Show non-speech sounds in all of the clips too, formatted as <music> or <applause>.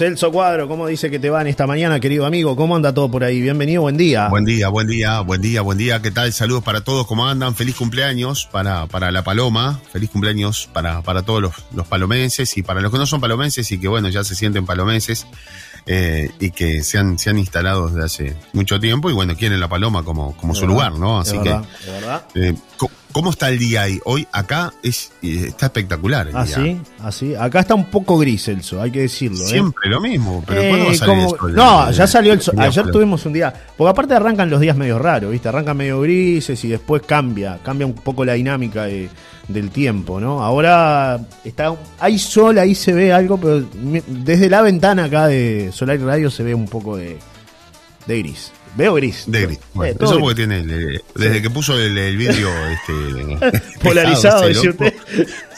Celso Cuadro, ¿cómo dice que te van esta mañana, querido amigo? ¿Cómo anda todo por ahí? Bienvenido, buen día. Buen día, buen día, buen día, buen día. ¿Qué tal? Saludos para todos, ¿cómo andan? Feliz cumpleaños para, para la Paloma, feliz cumpleaños para, para todos los, los palomenses y para los que no son palomenses y que, bueno, ya se sienten palomenses. Eh, y que se han, se han instalado desde hace mucho tiempo y bueno, quieren la Paloma como, como su lugar, ¿no? Así que, eh, ¿cómo está el día ahí? Hoy acá es, eh, está espectacular el ¿Así? ¿Ah, ¿Así? Acá está un poco gris el sol, hay que decirlo. Siempre lo mismo, pero ¿cuándo va a salir el sol? No, ya salió el sol. Ayer tuvimos un día, porque aparte arrancan los días medio raros, ¿viste? Arrancan medio grises y después cambia, cambia un poco la dinámica de del tiempo, ¿no? Ahora está hay sol, ahí se ve algo, pero desde la ventana acá de Solar Radio se ve un poco de, de gris. Veo gris. De gris. Eh, eso porque tiene. desde que puso el, vidrio este, <laughs> polarizado, dice usted.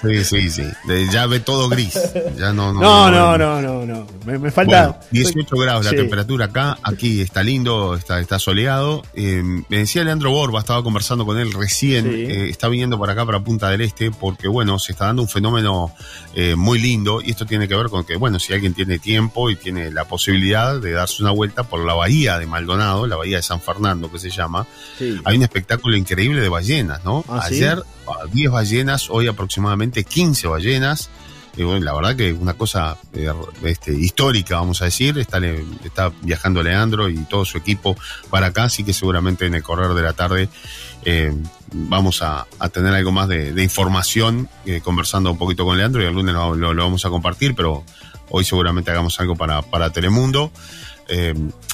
Sí, sí, sí. ya ve todo gris. Ya no, no, no, no, no, no, Me, falta. 18 grados la temperatura acá. Aquí está lindo, está, está soleado. Eh, me decía Leandro Borba, estaba conversando con él recién. Eh, está viniendo para acá, para Punta del Este, porque, bueno, se está dando un fenómeno eh, muy lindo. Y esto tiene que ver con que, bueno, si alguien tiene tiempo y tiene la posibilidad de darse una vuelta por la bahía de Maldonado, la bahía de San Fernando, que se llama, hay un espectáculo increíble de ballenas, ¿no? ¿Ah, Ayer, 10 ballenas, hoy aproximadamente 15 ballenas. Y bueno, la verdad que una cosa eh, este, histórica, vamos a decir. Está, está viajando Leandro y todo su equipo para acá, así que seguramente en el correr de la tarde eh, vamos a, tener algo más de, información, eh, conversando un poquito con Leandro y el lunes lo, vamos a compartir, pero hoy seguramente hagamos algo para, para Telemundo.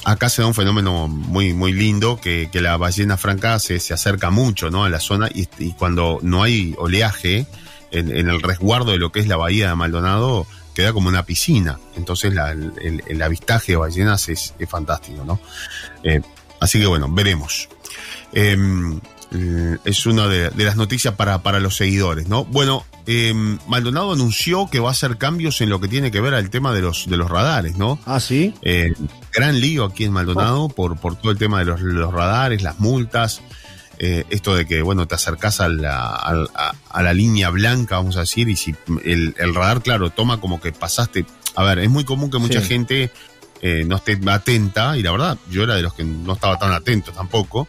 Acá se da un fenómeno muy, muy lindo, que, la ballena franca se, se, acerca mucho ¿no? a la zona y, cuando no hay oleaje, en, el resguardo de lo que es la bahía de Maldonado queda como una piscina. Entonces el, avistaje de ballenas es, fantástico, ¿no? Eh, así que bueno, veremos. Em, eh, es una de, las noticias para, para los seguidores, ¿no? Bueno, em, Maldonado anunció que va a hacer cambios en lo que tiene que ver al tema de los, de los radares, ¿no? Ah, sí. Eh, gran lío aquí en Maldonado por, por todo el tema de los, los radares, las multas. Eh, esto de que, bueno, te acercás a la, a, la, línea blanca, vamos a decir, y si el, radar, claro, toma como que pasaste. A ver, es muy común que mucha gente eh, no esté atenta, y la verdad, yo era de los que no estaba tan atento tampoco,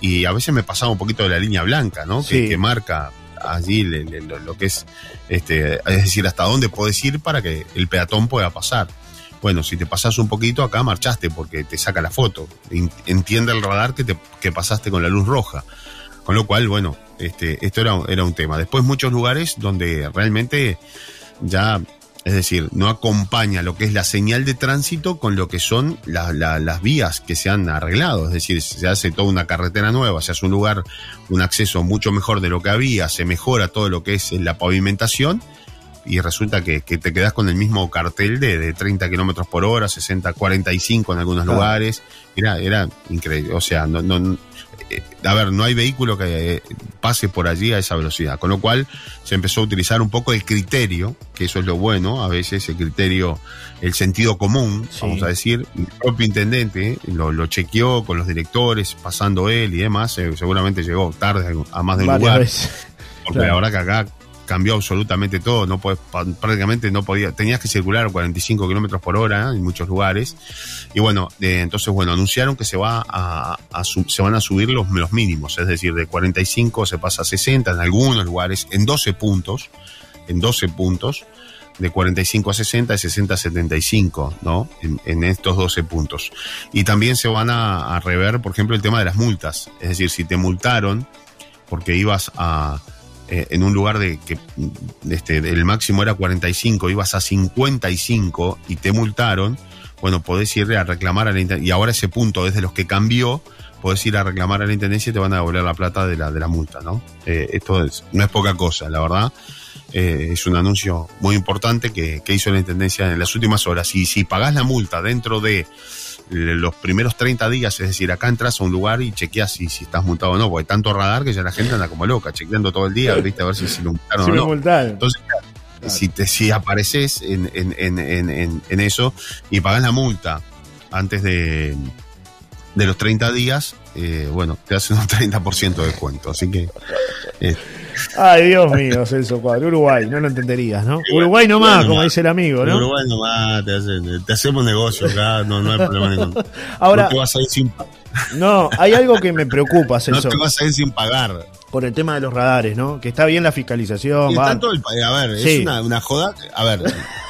y a veces me pasaba un poquito de la línea blanca, ¿no? Que, marca allí lo, que es, este, es decir, hasta dónde puedes ir para que el peatón pueda pasar. Bueno, si te pasas un poquito acá, marchaste porque te saca la foto. Entiende el radar que, te, que pasaste con la luz roja. Con lo cual, bueno, este, esto era, era un tema. Después muchos lugares donde realmente ya, es decir, no acompaña lo que es la señal de tránsito con lo que son las vías que se han arreglado. Es decir, se hace toda una carretera nueva, se hace un lugar, un acceso mucho mejor de lo que había, se mejora todo lo que es la pavimentación y resulta que, te quedas con el mismo cartel de, de 30 kilómetros por hora, 60, 45 en algunos lugares. Era, era increíble. O sea, no, no, eh, a ver, no hay vehículo que eh, pase por allí a esa velocidad. Con lo cual se empezó a utilizar un poco el criterio, que eso es lo bueno, a veces el criterio, el sentido común, vamos a decir. El propio intendente lo, lo, chequeó con los directores, pasando él y demás. Eh, seguramente llegó tarde a más de un lugar. Porque verdad que acá cambió absolutamente todo, no puedes, prácticamente no podía, tenías que circular a 45 kilómetros por hora en muchos lugares. Y bueno, entonces bueno, anunciaron que se va a, se van a subir los, los mínimos, es decir, de 45 se pasa a 60 en algunos lugares, en 12 puntos, en 12 puntos, de 45 a 60 y 60 a 75, ¿no? En, estos 12 puntos. Y también se van a rever, por ejemplo, el tema de las multas. Es decir, si te multaron porque ibas a, eh, en un lugar de que este, el máximo era 45, ibas a 55 y te multaron, bueno, podés ir a reclamar a la intendencia. Y ahora ese punto desde los que cambió, podés ir a reclamar a la intendencia y te van a devolver la plata de la, de la multa, ¿no? Eh, esto no es poca cosa, la verdad. Eh, es un anuncio muy importante que, que, hizo la intendencia en las últimas horas. Y si pagás la multa dentro de los primeros 30 días, es decir, acá entras a un lugar y chequeas si, si estás multado o no, porque hay tanto radar que ya la gente anda como loca, chequeando todo el día, viste, a ver si, si lo multaron o no. Entonces, si, te, si apareces en, en, en, en, eso y pagas la multa antes de, de los 30 días, eh, bueno, te hacen un 30% de descuento. Así que. Eh, Ay, Dios mío, Celso Cuadro. Uruguay, no lo entenderías, ¿no? Uruguay nomás, como dice el amigo, ¿no? Uruguay nomás, te, te hacemos negocio acá, no, no hay problema <laughs> ninguno. Ahora, no te vas a ir sin No, hay algo que me preocupa, <laughs> Celso. No te vas a ir sin pagar. Con el tema de los radares, ¿no? Que está bien la fiscalización. Va. Todo el, a ver, es una, una, joda. A ver,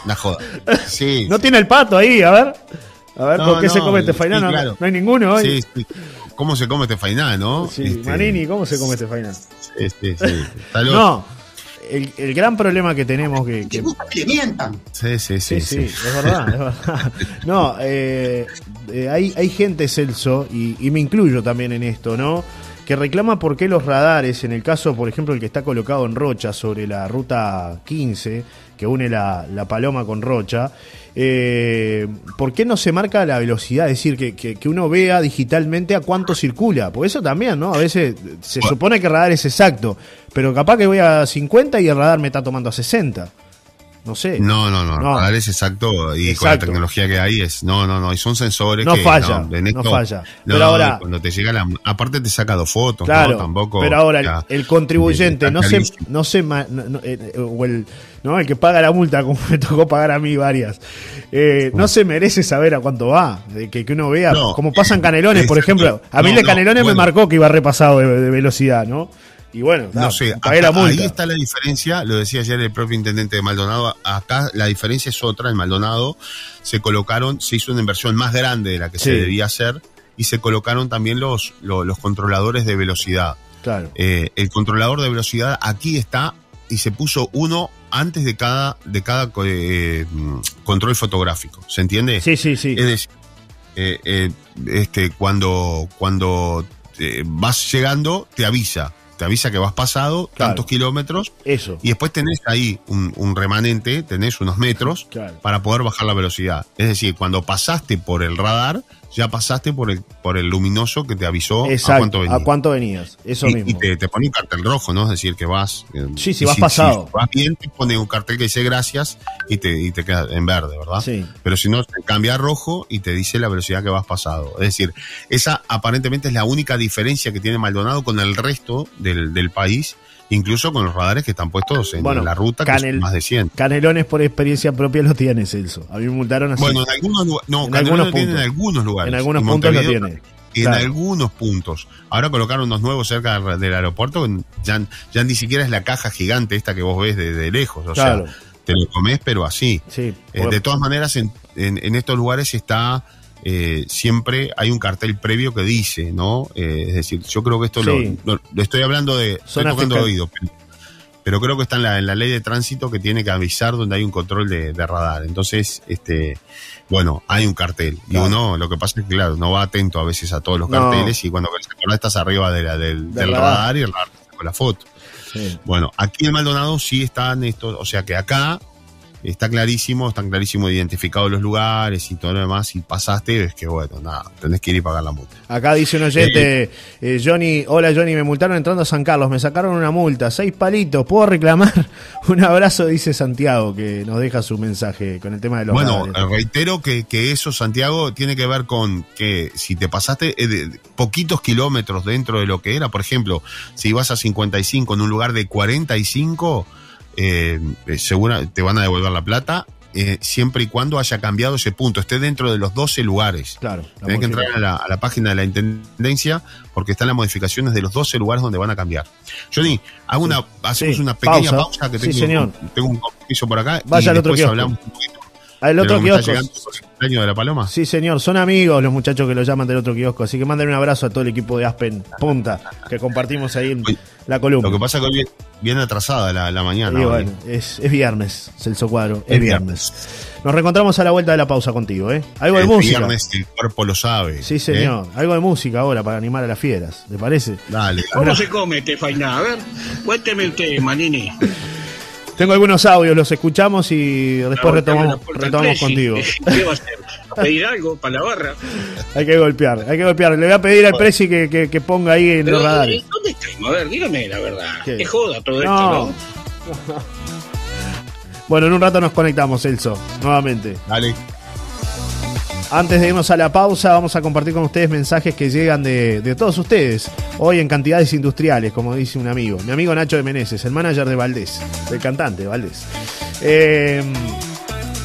una joda. <laughs> Sí. no tiene el pato ahí, a ver. A ver, ¿por qué se come este fainá? no, hay ninguno hoy. Sí, sí. ¿Cómo se come este fainá, no? Sí, este... Manini, ¿cómo se come este fainá? Sí, sí, sí. no, el, el, gran problema que tenemos que... que... que mientan. Sí, sí, sí. Sí, sí, es verdad, es verdad. <laughs> No, eh, eh, hay, hay gente, Celso, y, y me incluyo también en esto, ¿no? que reclama por qué los radares, en el caso, por ejemplo, el que está colocado en Rocha sobre la ruta 15, que une la, la Paloma con Rocha, eh, ¿por qué no se marca la velocidad? Es decir, que, que, que, uno vea digitalmente a cuánto circula. Porque eso también, ¿no? A veces se supone que el radar es exacto, pero capaz que voy a 50 y el radar me está tomando a 60. No sé. No, no, no, no. radar es exacto y con la tecnología que hay es. No, no, no. Y son sensores no que. Falla, no, esto, no falla. No, pero ahora. Cuando te llega la. Aparte te saca dos fotos, claro, ¿no? Tampoco. Pero ahora el, el, contribuyente no se, no se. No, eh, o el, ¿no? El que paga la multa, <laughs> como me tocó pagar a mí varias. Eh, no se merece saber a cuánto va. De que, que uno vea. como pasan canelones, por ejemplo. A mí de canelones bueno. me marcó que iba repasado de, de velocidad, ¿no? Y bueno, no sé, acá, la multa. ahí está la diferencia, lo decía ayer el propio intendente de Maldonado, acá la diferencia es otra, en Maldonado se colocaron, se hizo una inversión más grande de la que sí. se debía hacer y se colocaron también los, los, los controladores de velocidad. Claro. Eh, el controlador de velocidad aquí está y se puso uno antes de cada, de cada eh, control fotográfico, ¿se entiende? Sí, sí, sí. Es decir, eh, este, cuando, cuando vas llegando te avisa te avisa que vas pasado claro. tantos kilómetros. Eso. Y después tenés ahí un, un remanente, tenés unos metros claro. para poder bajar la velocidad. Es decir, cuando pasaste por el radar, ya pasaste por el, por el luminoso que te avisó Exacto, a cuánto venías. A cuánto venías. Eso y, mismo. Y te, te, pone un cartel rojo, ¿no? Es decir, que vas. Sí, sí, vas si, pasado. Si vas bien, te pone un cartel que dice gracias y te, y te queda en verde, ¿verdad? Sí. Pero si no, te cambia a rojo y te dice la velocidad que vas pasado. Es decir, esa aparentemente es la única diferencia que tiene Maldonado con el resto del, del país incluso con los radares que están puestos en bueno, la ruta, que canel, son más de 100. Canelones por experiencia propia lo tiene Celso. A mí me multaron así. Bueno, en algunos, no, en algunos lo en algunos lugares. En algunos puntos lo tiene. En claro. algunos puntos. Ahora colocaron unos nuevos cerca del aeropuerto. Ya, ya ni siquiera es la caja gigante esta que vos ves de, de lejos. O claro. sea, te lo comés, pero así. Sí, eh, de todas maneras, en, en, en estos lugares está eh, siempre hay un cartel previo que dice, ¿no? Eh, es decir, yo creo que esto Sí. lo, lo- lo estoy hablando de, estoy Zona tocando fiscal. oído, pero, pero creo que está en la, en la ley de tránsito que tiene que avisar donde hay un control de, de radar. Entonces, este, bueno, hay un cartel. Claro. Y uno, lo que pasa es que, claro, no va atento a veces a todos los No. carteles y cuando ves estás arriba de la- del, Del del radar. y el radar te saca la foto. Sí. Bueno, aquí en Maldonado sí están estos, o sea que acá está clarísimo, están clarísimo identificados los lugares y todo lo demás. Si pasaste, es que bueno, nada, tenés que ir y pagar la multa. Acá dice un oyente, eh, Johnny, hola Johnny, me multaron entrando a San Carlos, me sacaron una multa, seis palitos, ¿puedo reclamar? <laughs> Un abrazo, dice Santiago, que nos deja su mensaje con el tema de los Bueno, eh, reitero que, que eso, Santiago, tiene que ver con que si te pasaste eh, de poquitos kilómetros dentro de lo que era, por ejemplo, si vas a 55 en un lugar de 45, eh, segura, te van a devolver la plata, eh, siempre y cuando haya cambiado ese punto, esté dentro de los 12 lugares. Claro, la Tenés que entrar a la, a la página de la Intendencia porque están las modificaciones de los 12 lugares donde van a cambiar. Johnny, hago una, hacemos Sí. una pequeña Pausa. pausa, que Sí, tengo, señor. tengo un compromiso por acá Vaya y al otro después hablamos un poquito Al otro kiosco. el cumpleaños de la Paloma. Sí, señor, son amigos los muchachos que lo llaman del otro kiosco, así que manden un abrazo a todo el equipo de Aspen Punta, que compartimos ahí en la columna. Lo que pasa es que hoy viene, atrasada la, la mañana. Y hoy. bueno, es, es viernes, Celso Cuadro, es, Es viernes. Nos reencontramos a la vuelta de la pausa contigo, ¿eh? Algo de el música. viernes el cuerpo lo sabe. Sí, señor. Algo de música ahora para animar a las fieras, ¿te parece? ¿eh? Dale. ¿Cómo se come este fainá? A ver, cuénteme usted, Manini. Tengo algunos audios, los escuchamos y después retomamos, retomamos contigo. ¿Qué va a hacer? <laughs> ¿A ¿Pedir algo para la barra? Hay que golpear, hay que golpear. Le voy a pedir al Prezi que, que, que ponga ahí en Pero, los radares. ¿y ¿Dónde estamos? A ver, dígame la verdad. ¿Qué? ¿Qué, joda todo No. esto, no? <laughs> Bueno, en un rato nos conectamos, Celso, nuevamente. Dale. Antes de irnos a la pausa, vamos a compartir con ustedes mensajes que llegan de, de todos ustedes. Hoy en cantidades industriales, como dice un amigo. Mi amigo Nacho de Meneses, el manager de Valdés, el cantante de Valdés. Eh,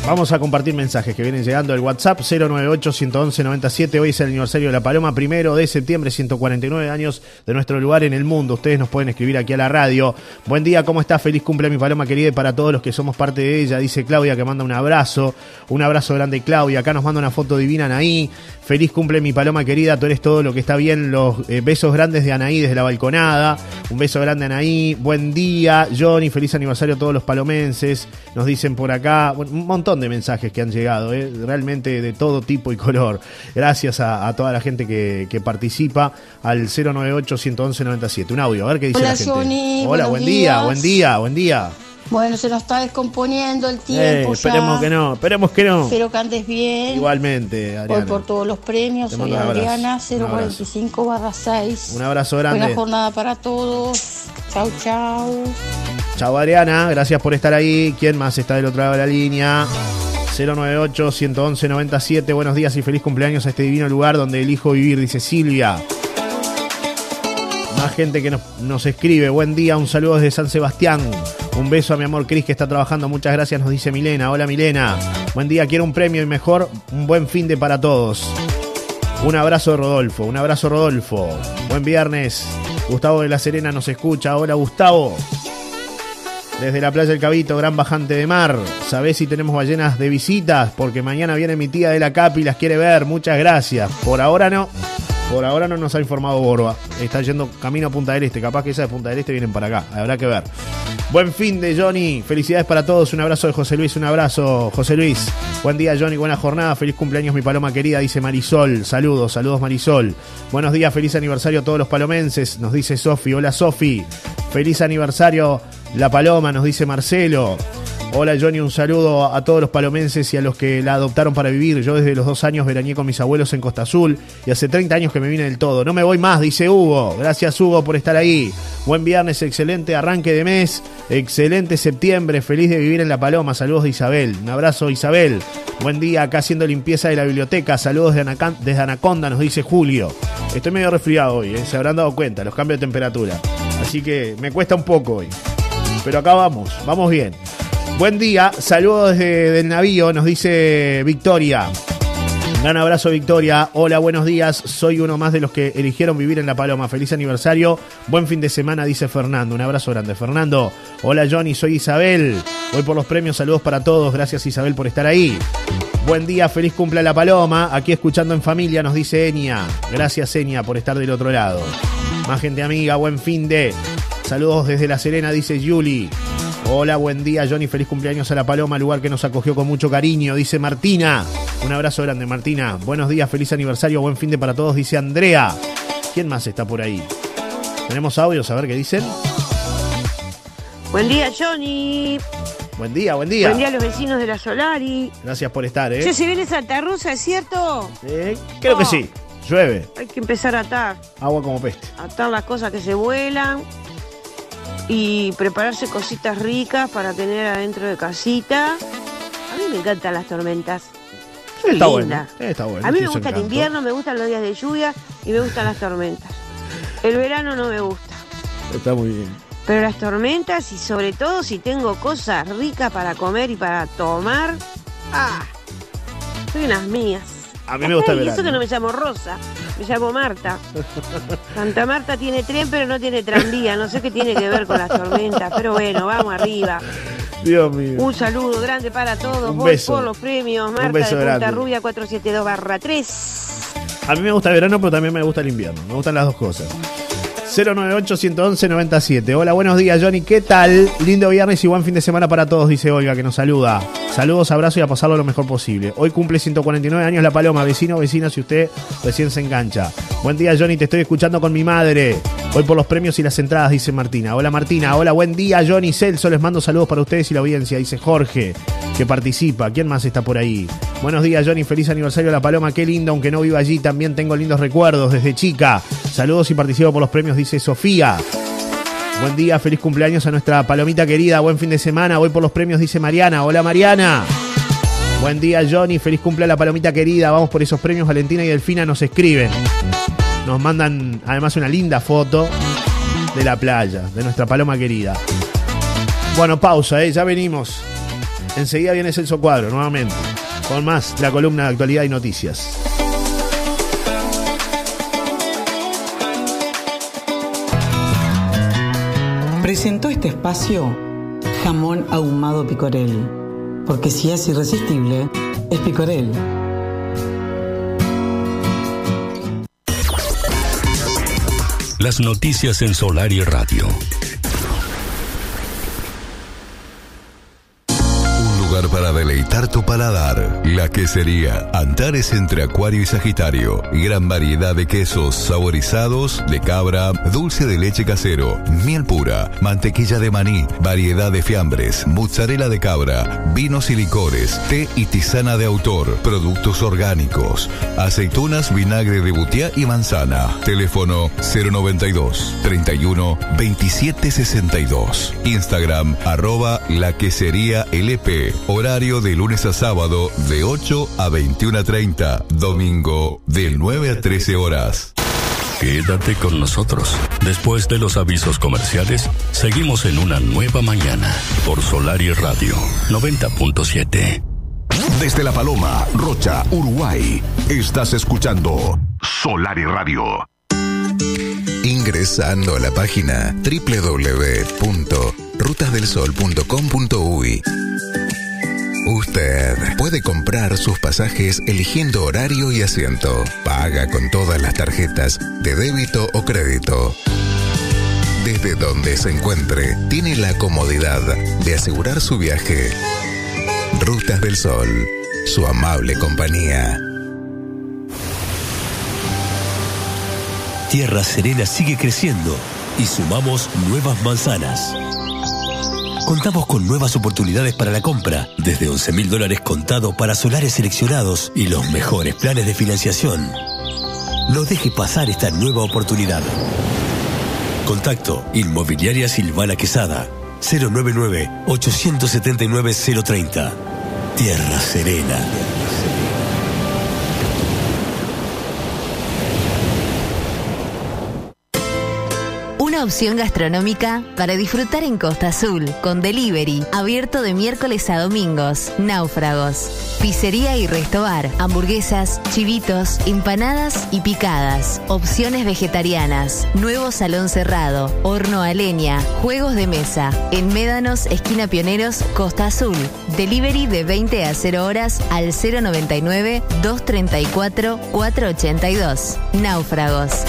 Vamos a compartir mensajes que vienen llegando al WhatsApp 098-111-97. Hoy es el aniversario de la Paloma, primero de septiembre, 149 años de nuestro lugar en el mundo. Ustedes nos pueden escribir aquí a la radio. Buen día, ¿cómo está? Feliz cumple mi Paloma querida y para todos los que somos parte de ella. Dice Claudia que manda un abrazo. Un abrazo grande, Claudia. Acá nos manda una foto divina, Anaí. Feliz cumple mi Paloma querida. Tú eres todo lo que está bien. Los eh, besos grandes de Anaí desde la balconada. Un beso grande, Anaí. Buen día, Johnny. Feliz aniversario a todos los palomenses. Nos dicen por acá un montón de mensajes que han llegado, ¿eh? realmente de todo tipo y color. Gracias a, toda la gente que, participa al 098-111-97. Un audio, a ver qué dice Hola, la gente. Johnny, Hola, buen día, buen día, buen día. Bueno, se nos está descomponiendo el tiempo. Eh, esperemos que no, esperemos que no. Espero que andes bien. Igualmente, Adriana. Hoy por todos los premios. Soy Adriana, 045 barra 6. Un abrazo grande. Buena jornada para todos. Chau, chau. Chau, Adriana. Gracias por estar ahí. ¿Quién más está del otro lado de la línea? 098-111-97. Buenos días y feliz cumpleaños a este divino lugar donde elijo vivir, dice Silvia. Más gente que nos, escribe. Buen día, un saludo desde San Sebastián. Un beso a mi amor Cris que está trabajando. Muchas gracias, nos dice Milena. Hola Milena. Buen día, quiero un premio y mejor un buen fin de para todos. Un abrazo Rodolfo, un abrazo Rodolfo. Buen viernes. Gustavo de la Serena nos escucha. Hola Gustavo. Desde la playa del Cabito, gran bajante de mar. ¿Sabés si tenemos ballenas de visitas? Porque mañana viene mi tía de la Capi y las quiere ver. Muchas gracias. Por ahora no. Por ahora no nos ha informado Borba. Está yendo camino a Punta del Este. Capaz que esa de Punta del Este vienen para acá. Habrá que ver. Buen fin de Johnny. Felicidades para todos. Un abrazo de José Luis. Un abrazo, José Luis. Buen día, Johnny. Buena jornada. Feliz cumpleaños, mi paloma querida. Dice Marisol. Saludos, saludos, Marisol. Buenos días. Feliz aniversario a todos los palomenses. Nos dice Sofi. Hola, Sofi. Feliz aniversario la Paloma, nos dice Marcelo. Hola Johnny, un saludo a todos los palomenses y a los que la adoptaron para vivir. Yo desde los dos años veraneé con mis abuelos en Costa Azul y hace 30 años que me vine del todo. No me voy más, dice Hugo. Gracias Hugo por estar ahí. Buen viernes, excelente arranque de mes, excelente septiembre, feliz de vivir en La Paloma. Saludos de Isabel. Un abrazo Isabel. Buen día acá haciendo limpieza de la biblioteca. Saludos desde Anaconda, nos dice Julio. Estoy medio resfriado hoy, ¿eh? se habrán dado cuenta, los cambios de temperatura. Así que me cuesta un poco hoy. Pero acá vamos, vamos bien. Buen día, saludos desde del navío, nos dice Victoria. Gran abrazo, Victoria. Hola, buenos días. Soy uno más de los que eligieron vivir en La Paloma. Feliz aniversario. Buen fin de semana, dice Fernando. Un abrazo grande, Fernando. Hola, Johnny. Soy Isabel. Voy por los premios. Saludos para todos. Gracias, Isabel, por estar ahí. Buen día, feliz cumple La Paloma. Aquí escuchando en familia, nos dice Enia. Gracias, Enia, por estar del otro lado. Más gente amiga, buen fin de. Saludos desde La Serena, dice Yuli. Hola, buen día, Johnny. Feliz cumpleaños a La Paloma, lugar que nos acogió con mucho cariño, dice Martina. Un abrazo grande, Martina. Buenos días, feliz aniversario, buen fin de para todos, dice Andrea. ¿Quién más está por ahí? Tenemos audios, a ver qué dicen. Buen día, Johnny. Buen día, buen día. Buen día a los vecinos de la Solari. Gracias por estar, ¿eh? ¿Se viene Santa Rosa, es cierto? Sí, creo que sí. Llueve. Hay que empezar a atar. Agua como peste. Atar las cosas que se vuelan y prepararse cositas ricas para tener adentro de casita. A mí me encantan las tormentas. está, Bueno, está bueno. A mí me gusta el invierno, me gustan los días de lluvia y me gustan las tormentas. El verano no me gusta. Está muy bien. Pero las tormentas y sobre todo si tengo cosas ricas para comer y para tomar, ah, soy unas mías. A mí me gusta el verano. Y eso que no me llamo Rosa, me llamo Marta. Santa Marta tiene tren, pero no tiene tranvía. No sé qué tiene que ver con las tormentas, pero bueno, vamos arriba. Dios mío. Un saludo grande para todos. Un Voy por los premios. Marta de Punta grande. Rubia 472 3. A mí me gusta el verano, pero también me gusta el invierno. Me gustan las dos cosas. 098-111-97. Hola, buenos días, Johnny. ¿Qué tal? Lindo viernes y buen fin de semana para todos, dice Olga, que nos saluda. Saludos, abrazo y a pasarlo lo mejor posible. Hoy cumple 149 años la Paloma. Vecino, vecina, si usted recién se engancha. Buen día, Johnny. Te estoy escuchando con mi madre. Hoy por los premios y las entradas, dice Martina. Hola, Martina. Hola, buen día, Johnny Celso. Les mando saludos para ustedes y la audiencia, dice Jorge, que participa. ¿Quién más está por ahí? Buenos días, Johnny. Feliz aniversario a la Paloma. Qué lindo, aunque no viva allí. También tengo lindos recuerdos desde chica. Saludos y participo por los premios, dice Sofía. Buen día, feliz cumpleaños a nuestra palomita querida. Buen fin de semana. Voy por los premios, dice Mariana. Hola, Mariana. Buen día, Johnny. Feliz cumple a la palomita querida. Vamos por esos premios. Valentina y Delfina nos escriben. Nos mandan además una linda foto de la playa, de nuestra paloma querida. Bueno, pausa, ¿eh? ya venimos. Enseguida viene Celso Cuadro nuevamente con más la columna de actualidad y noticias. Presentó este espacio jamón ahumado picorel, porque si es irresistible, es picorel. Las noticias en Solar y Radio. Deleitar tu paladar. La quesería Antares entre Acuario y Sagitario. Gran variedad de quesos saborizados, de cabra, dulce de leche casero, miel pura, mantequilla de maní, variedad de fiambres, mozzarella de cabra, vinos y licores, té y tisana de autor, productos orgánicos, aceitunas, vinagre de butiá y manzana. Teléfono 092 31 27 62. Instagram arroba la quesería LP Horario de lunes a sábado de 8 a 21 a 30. Domingo de 9 a 13 horas. Quédate con nosotros. Después de los avisos comerciales, seguimos en una nueva mañana por Solar y Radio 90.7. Desde La Paloma, Rocha, Uruguay, estás escuchando Solar y Radio. Ingresando a la página www.rutasdelsol.com.uy Usted puede comprar sus pasajes eligiendo horario y asiento. Paga con todas las tarjetas de débito o crédito. Desde donde se encuentre, tiene la comodidad de asegurar su viaje. Rutas del Sol, su amable compañía. Tierra Serena sigue creciendo y sumamos nuevas manzanas Contamos con nuevas oportunidades para la compra, desde 11 mil dólares contado para solares seleccionados y los mejores planes de financiación. No deje pasar esta nueva oportunidad. Contacto Inmobiliaria Silvana Quesada 099 879 030. Tierra Serena. Opción gastronómica para disfrutar en Costa Azul, con delivery, abierto de miércoles a domingos, náufragos, pizzería y restobar, hamburguesas, chivitos, empanadas y picadas, opciones vegetarianas, nuevo salón cerrado, horno a leña, juegos de mesa, en Médanos, esquina Pioneros, Costa Azul, delivery de 20 a 0 horas al 099 234 482, náufragos.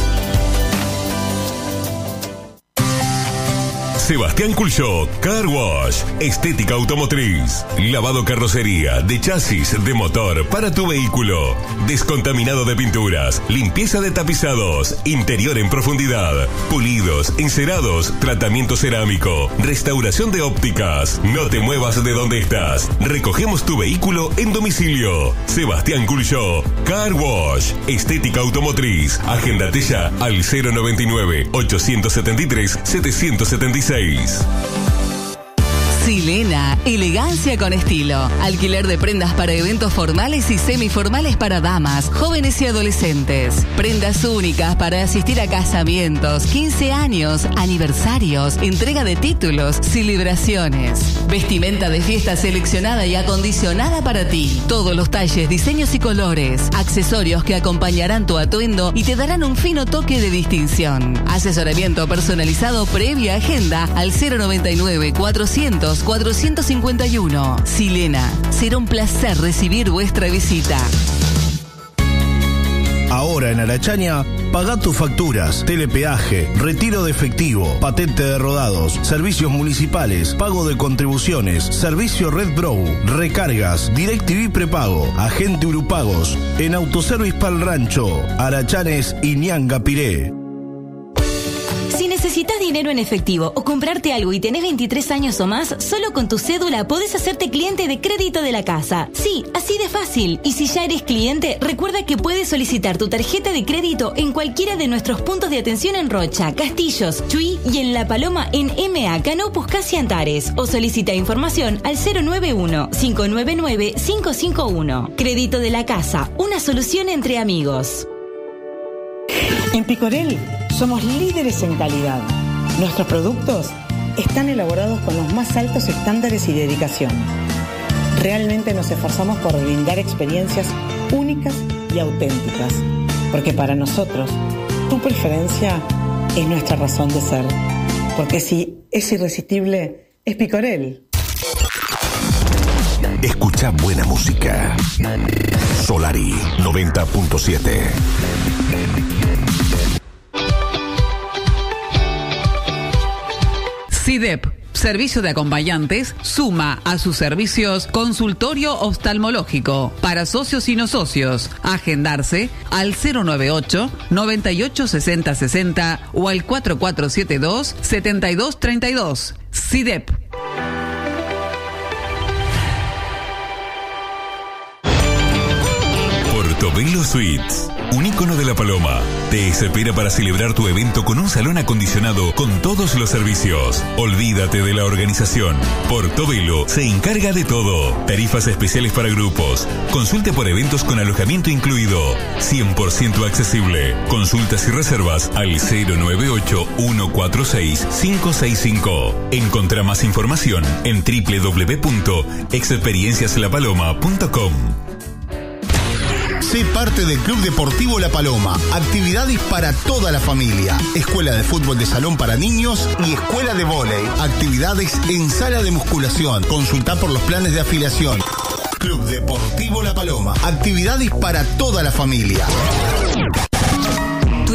Sebastián Culchó, Car Wash, Estética Automotriz, Lavado Carrocería, de chasis, de motor, para tu vehículo, Descontaminado de pinturas, Limpieza de tapizados, Interior en profundidad, Pulidos, Encerados, Tratamiento cerámico, Restauración de ópticas. No te muevas de donde estás. Recogemos tu vehículo en domicilio. Sebastián Culchó, Car Wash, Estética Automotriz. Agéndate ya al 099 873 776. 16. Silena, elegancia con estilo. Alquiler de prendas para eventos formales y semiformales para damas, jóvenes y adolescentes. Prendas únicas para asistir a casamientos, 15 años, aniversarios, entrega de títulos, celebraciones. Vestimenta de fiesta seleccionada y acondicionada para ti. Todos los talles, diseños y colores. Accesorios que acompañarán tu atuendo y te darán un fino toque de distinción. Asesoramiento personalizado previa agenda al 099 400 451. Silena, será un placer recibir vuestra visita. Ahora en Arachaña, paga tus facturas, telepeaje, retiro de efectivo, patente de rodados, servicios municipales, pago de contribuciones, servicio Red Brow, recargas, DirecTV prepago, agente Urupagos, en Autoservice Pal Rancho, Arachanes y Piré necesitas dinero en efectivo o comprarte algo y tenés 23 años o más, solo con tu cédula podés hacerte cliente de crédito de la casa. Sí, así de fácil. Y si ya eres cliente, recuerda que puedes solicitar tu tarjeta de crédito en cualquiera de nuestros puntos de atención en Rocha, Castillos, Chuy y en La Paloma en MA Canopus Casi Antares o solicita información al 091 599 551. Crédito de la casa, una solución entre amigos. En Picorel somos líderes en calidad. Nuestros productos están elaborados con los más altos estándares y dedicación. Realmente nos esforzamos por brindar experiencias únicas y auténticas, porque para nosotros tu preferencia es nuestra razón de ser. Porque si es irresistible, es Picorel. Escucha buena música. Solari 90.7. CIDEP, Servicio de Acompañantes, suma a sus servicios consultorio oftalmológico para socios y no socios. Agendarse al 098 98 60 60 o al 4472 7232. CIDEP. Portobello Suites, un icono de la Paloma, te espera para celebrar tu evento con un salón acondicionado con todos los servicios. Olvídate de la organización. Portobello se encarga de todo. Tarifas especiales para grupos. Consulte por eventos con alojamiento incluido. 100% accesible. Consultas y reservas al 098-146-565. Encontra más información en www.experienciaslapaloma.com. Sé parte del Club Deportivo La Paloma. Actividades para toda la familia. Escuela de fútbol de salón para niños y escuela de vóley. Actividades en sala de musculación. Consulta por los planes de afiliación. Club Deportivo La Paloma. Actividades para toda la familia.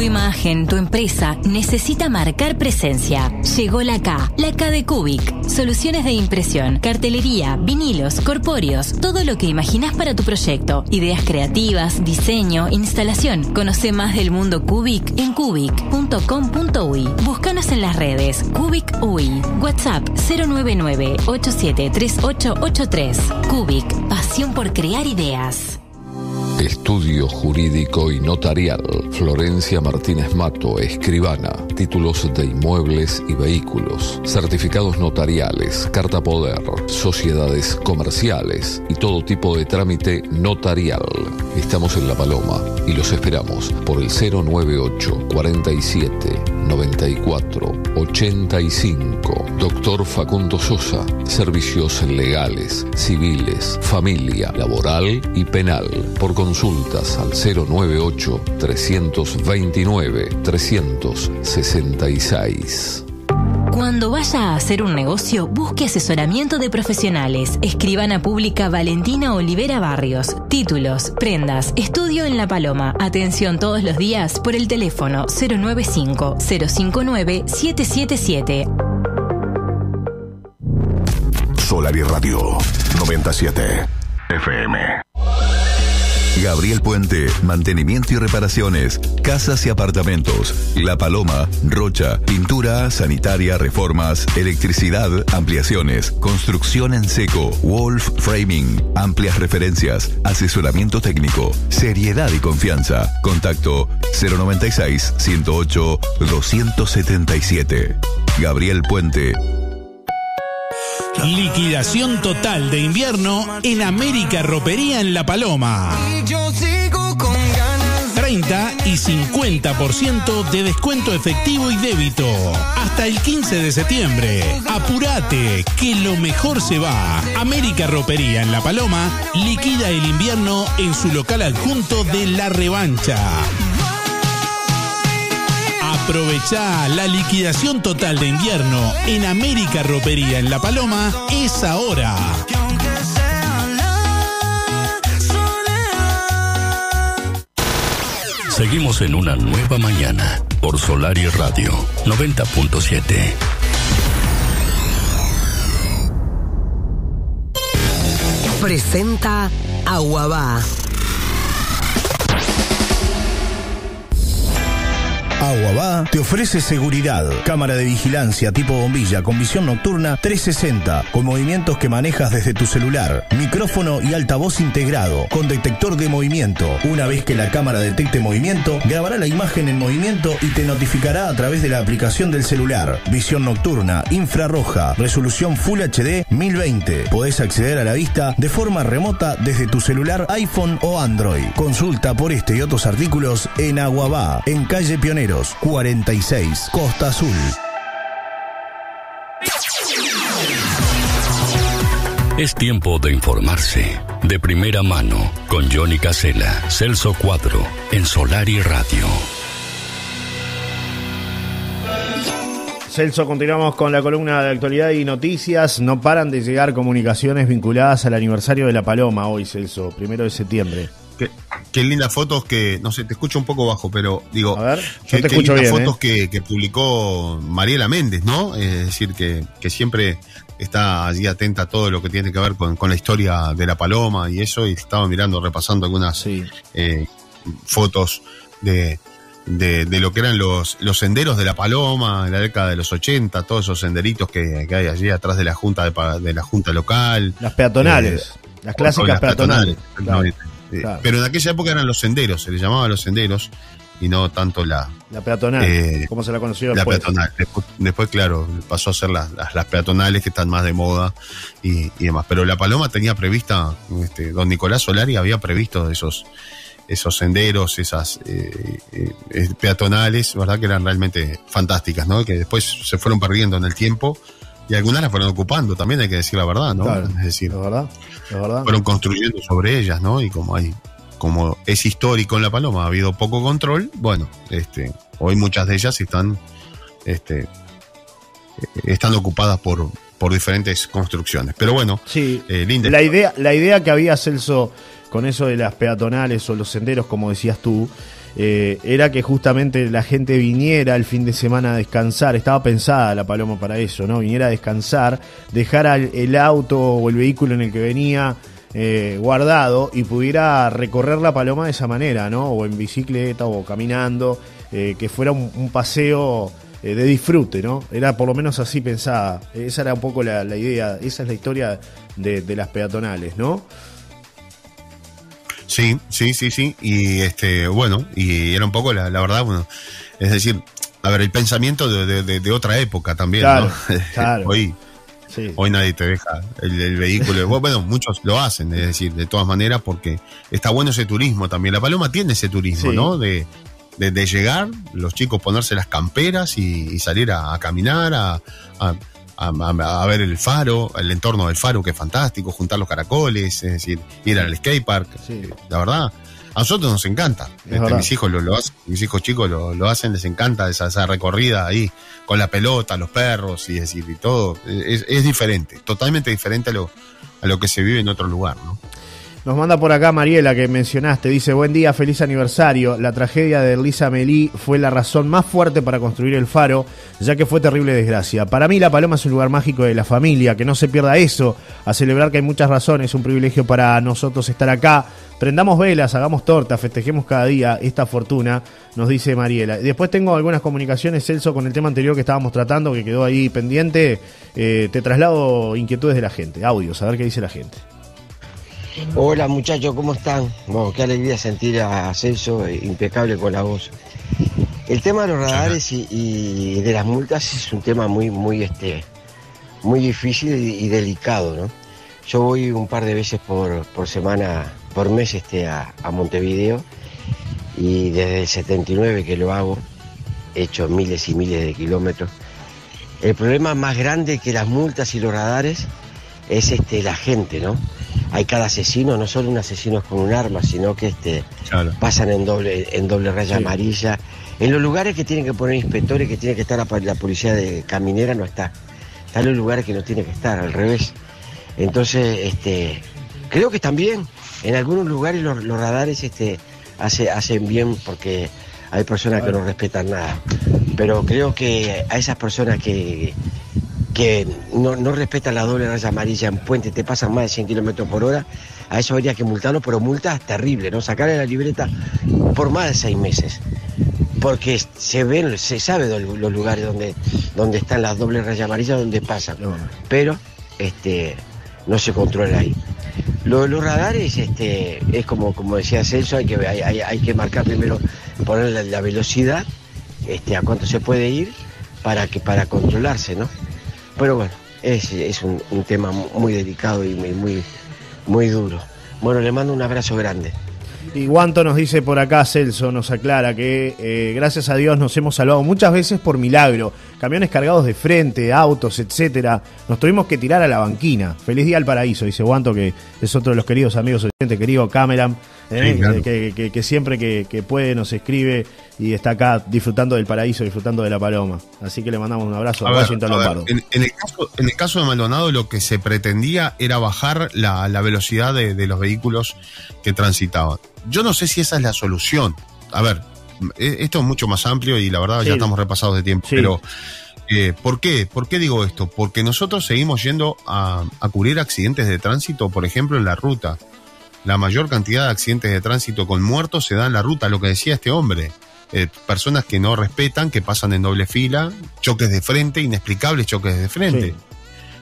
Tu imagen, tu empresa necesita marcar presencia. Llegó la K, la K de Cubic. Soluciones de impresión, cartelería, vinilos, corpóreos, todo lo que imaginas para tu proyecto. Ideas creativas, diseño, instalación. Conoce más del mundo Cubic en cubic.com.uy. Búscanos en las redes Cubic UI. WhatsApp 099 873883. Cubic, pasión por crear ideas. Estudio Jurídico y Notarial. Florencia Martínez Mato, escribana. Títulos de inmuebles y vehículos. Certificados notariales, carta poder, sociedades comerciales y todo tipo de trámite notarial. Estamos en La Paloma y los esperamos por el 098 47 94 85. Doctor Facundo Sosa. Servicios legales, civiles, familia, laboral y penal. Por consultas al 098 329 366. Cuando vaya a hacer un negocio, busque asesoramiento de profesionales. Escribana Pública Valentina Olivera Barrios. Títulos, prendas, estudio en La Paloma. Atención todos los días por el teléfono 095 059 777. Solari Radio 97 FM. Gabriel Puente, mantenimiento y reparaciones, casas y apartamentos. La Paloma, Rocha, pintura, sanitaria, reformas, electricidad, ampliaciones, construcción en seco, Wolf Framing, amplias referencias, asesoramiento técnico, seriedad y confianza. Contacto 096 108 277. Gabriel Puente, Liquidación total de invierno en América Ropería en La Paloma. 30 y 50% de descuento efectivo y débito. Hasta el 15 de septiembre. Apurate, que lo mejor se va. América Ropería en La Paloma liquida el invierno en su local adjunto de La Revancha. Aprovecha la liquidación total de invierno en América Ropería en La Paloma es ahora. Seguimos en una nueva mañana por Solari Radio 90.7. Presenta Aguabá. Aguabá te ofrece seguridad, cámara de vigilancia tipo bombilla con visión nocturna 360, con movimientos que manejas desde tu celular, micrófono y altavoz integrado, con detector de movimiento. Una vez que la cámara detecte movimiento, grabará la imagen en movimiento y te notificará a través de la aplicación del celular. Visión nocturna, infrarroja, resolución Full HD 1020. Podés acceder a la vista de forma remota desde tu celular iPhone o Android. Consulta por este y otros artículos en Aguabá, en calle Pioneros 46, Costa Azul. Es tiempo de informarse de primera mano con Johnny Casella, Celso Cuadro, en Solar y Radio. Celso, continuamos con la columna de actualidad y noticias. No paran de llegar comunicaciones vinculadas al aniversario de La Paloma hoy, Celso, primero de septiembre. Qué, lindas fotos que, no sé, te escucho un poco bajo, pero digo, A ver, qué, yo te qué escucho lindas bien, fotos ¿eh? que, que publicó Mariela Méndez, ¿no? Es decir, que, que siempre está allí atenta a todo lo que tiene que ver con, con la historia de la paloma y eso, y estaba mirando, repasando algunas eh, fotos de, de, de lo que eran los, los senderos de la paloma en la década de los 80, todos esos senderitos que, que hay allí atrás de la junta de, de la junta local. Las peatonales, las clásicas las peatonales. Claro. Pero en aquella época eran los senderos, se les llamaba los senderos y no tanto la, La peatonal, Eh, como se la conoció la después. peatonal. Después, después, claro, pasó a ser las, las, las peatonales que están más de moda y, y demás. Pero la Paloma tenía prevista, este, don Nicolás Solari había previsto esos, esos senderos, esas eh, eh, eh, peatonales, ¿verdad? Que eran realmente fantásticas, ¿no? Que después se fueron perdiendo en el tiempo y algunas las fueron ocupando, también hay que decir la verdad, ¿no? Claro, es decir, es verdad, fueron construyendo sobre ellas, ¿no? Y como hay, como es histórico en La Paloma, ha habido poco control, bueno, este, hoy muchas de ellas están, este, están ocupadas por, por diferentes construcciones. Pero bueno, Sí, eh, linda. La idea, la idea que había Celso con eso de las peatonales o los senderos, como decías tú, eh, era que justamente la gente viniera el fin de semana a descansar. Estaba pensada la paloma para eso, ¿no? Viniera a descansar, dejara el, auto o el vehículo en el que venía eh, guardado y pudiera recorrer la paloma de esa manera, ¿no? O en bicicleta o caminando, eh, que fuera un, paseo de disfrute, ¿no? Era por lo menos así pensada. Esa era un poco la, idea, esa es la historia de las peatonales, ¿no? Sí, sí, sí, sí. Y este, bueno, y era un poco la, la verdad, bueno, es decir, a ver, el pensamiento de, de- de- de otra época también, Claro, ¿no? <laughs> claro. Hoy, Sí. hoy nadie te deja el, el vehículo. <laughs> Bueno, muchos lo hacen, es decir, de todas maneras, porque está bueno ese turismo también. La Paloma tiene ese turismo, Sí. ¿no? De, de, de llegar, los chicos ponerse las camperas y, y salir a, a caminar, a, a- a- a ver el faro, el entorno del faro, que es fantástico, juntar los caracoles, es decir, ir al skatepark. La verdad, a nosotros nos encanta. Este, mis hijos lo, lo hacen, mis hijos chicos lo, lo hacen, les encanta esa, esa recorrida ahí, con la pelota, los perros, y decir, y todo. Es, es diferente, totalmente diferente a lo, a lo que se vive en otro lugar, ¿no? Nos manda por acá Mariela que mencionaste, dice, buen día, feliz aniversario. La tragedia de Lisa Melí fue la razón más fuerte para construir el faro, ya que fue terrible desgracia. Para mí la Paloma es un lugar mágico de la familia, que no se pierda eso, a celebrar que hay muchas razones, un privilegio para nosotros estar acá. Prendamos velas, hagamos tortas, festejemos cada día esta fortuna, nos dice Mariela. Después tengo algunas comunicaciones, Celso, con el tema anterior que estábamos tratando, que quedó ahí pendiente. Eh, te traslado inquietudes de la gente, audios, a ver qué dice la gente. Hola muchachos, ¿cómo están? Qué alegría sentir a Celso eh, impecable con la voz. El tema de los radares y, de las multas es un tema muy, muy, este, muy difícil y, delicado, ¿no? Yo voy un par de veces por, semana, por mes, este, a, a Montevideo y desde el 79 que lo hago, he hecho miles y miles de kilómetros. El problema más grande que las multas y los radares es este, la gente, ¿no? Hay cada asesino, no solo un asesino con un arma, sino que este, pasan en doble, en doble raya Sí. amarilla. En los lugares que tienen que poner inspectores, que tiene que estar la policía de caminera, no está. Está en los lugares que no tiene que estar, al revés. Entonces, este, creo que también en algunos lugares los, los radares este, hace- hacen bien porque hay personas que no respetan nada. Pero creo que a esas personas que, que no, no respetan la doble raya amarilla en puente, te pasan más de 100 kilómetros por hora, a eso habría que multarlo, pero multas terribles, ¿no? Sacarle la libreta por más de seis meses. porque se ven, se sabe los lugares donde, donde están las dobles rayas amarillas, donde pasan, pero este, no se controla ahí. Lo, los radares, este, es como, como decía Celso, hay que, hay, hay, que marcar primero, poner la, velocidad, este, a cuánto se puede ir para que, para controlarse, ¿no? Pero bueno, es, es un, un tema muy delicado y muy, muy, muy duro. Bueno, le mando un abrazo grande. Y Guanto nos dice por acá, Celso nos aclara que eh, gracias a Dios nos hemos salvado muchas veces por milagro. Camiones cargados de frente, autos, etcétera. Nos tuvimos que tirar a la banquina. Feliz día al paraíso, dice Guanto, que es otro de los queridos amigos oyentes, querido Cameron, eh, que, siempre que, puede nos escribe y está acá disfrutando del paraíso, disfrutando de la paloma. Así que le mandamos un abrazo a, Washington Lombardo. En, el caso, en el caso de Maldonado, lo que se pretendía era bajar la, velocidad de los vehículos que transitaban yo no sé si esa es la solución. A ver, e, esto es mucho más amplio y la verdad ya estamos repasados de tiempo, pero eh, ¿por qué? ¿Por qué digo esto? Porque nosotros seguimos yendo a, cubrir accidentes de tránsito, por ejemplo, en la ruta. La mayor cantidad de accidentes de tránsito con muertos se da en la ruta, lo que decía este hombre. Eh, personas que no respetan, que pasan en doble fila, choques de frente, inexplicables choques de frente.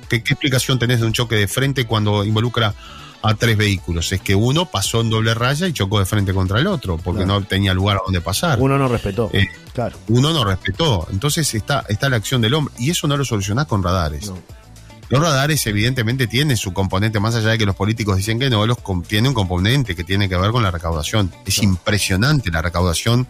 ¿Qué, ¿Qué, explicación tenés de un choque de frente cuando involucra a tres vehículos. Es que uno pasó en doble raya y chocó de frente contra el otro, porque no tenía lugar a donde pasar. Uno no respetó. Eh, claro. Uno no respetó. Entonces está, está la acción del hombre. Y eso no lo solucionás con radares. Los radares evidentemente tienen su componente, más allá de que los políticos dicen que no, los tiene un componente que tiene que ver con la recaudación. Es impresionante la recaudación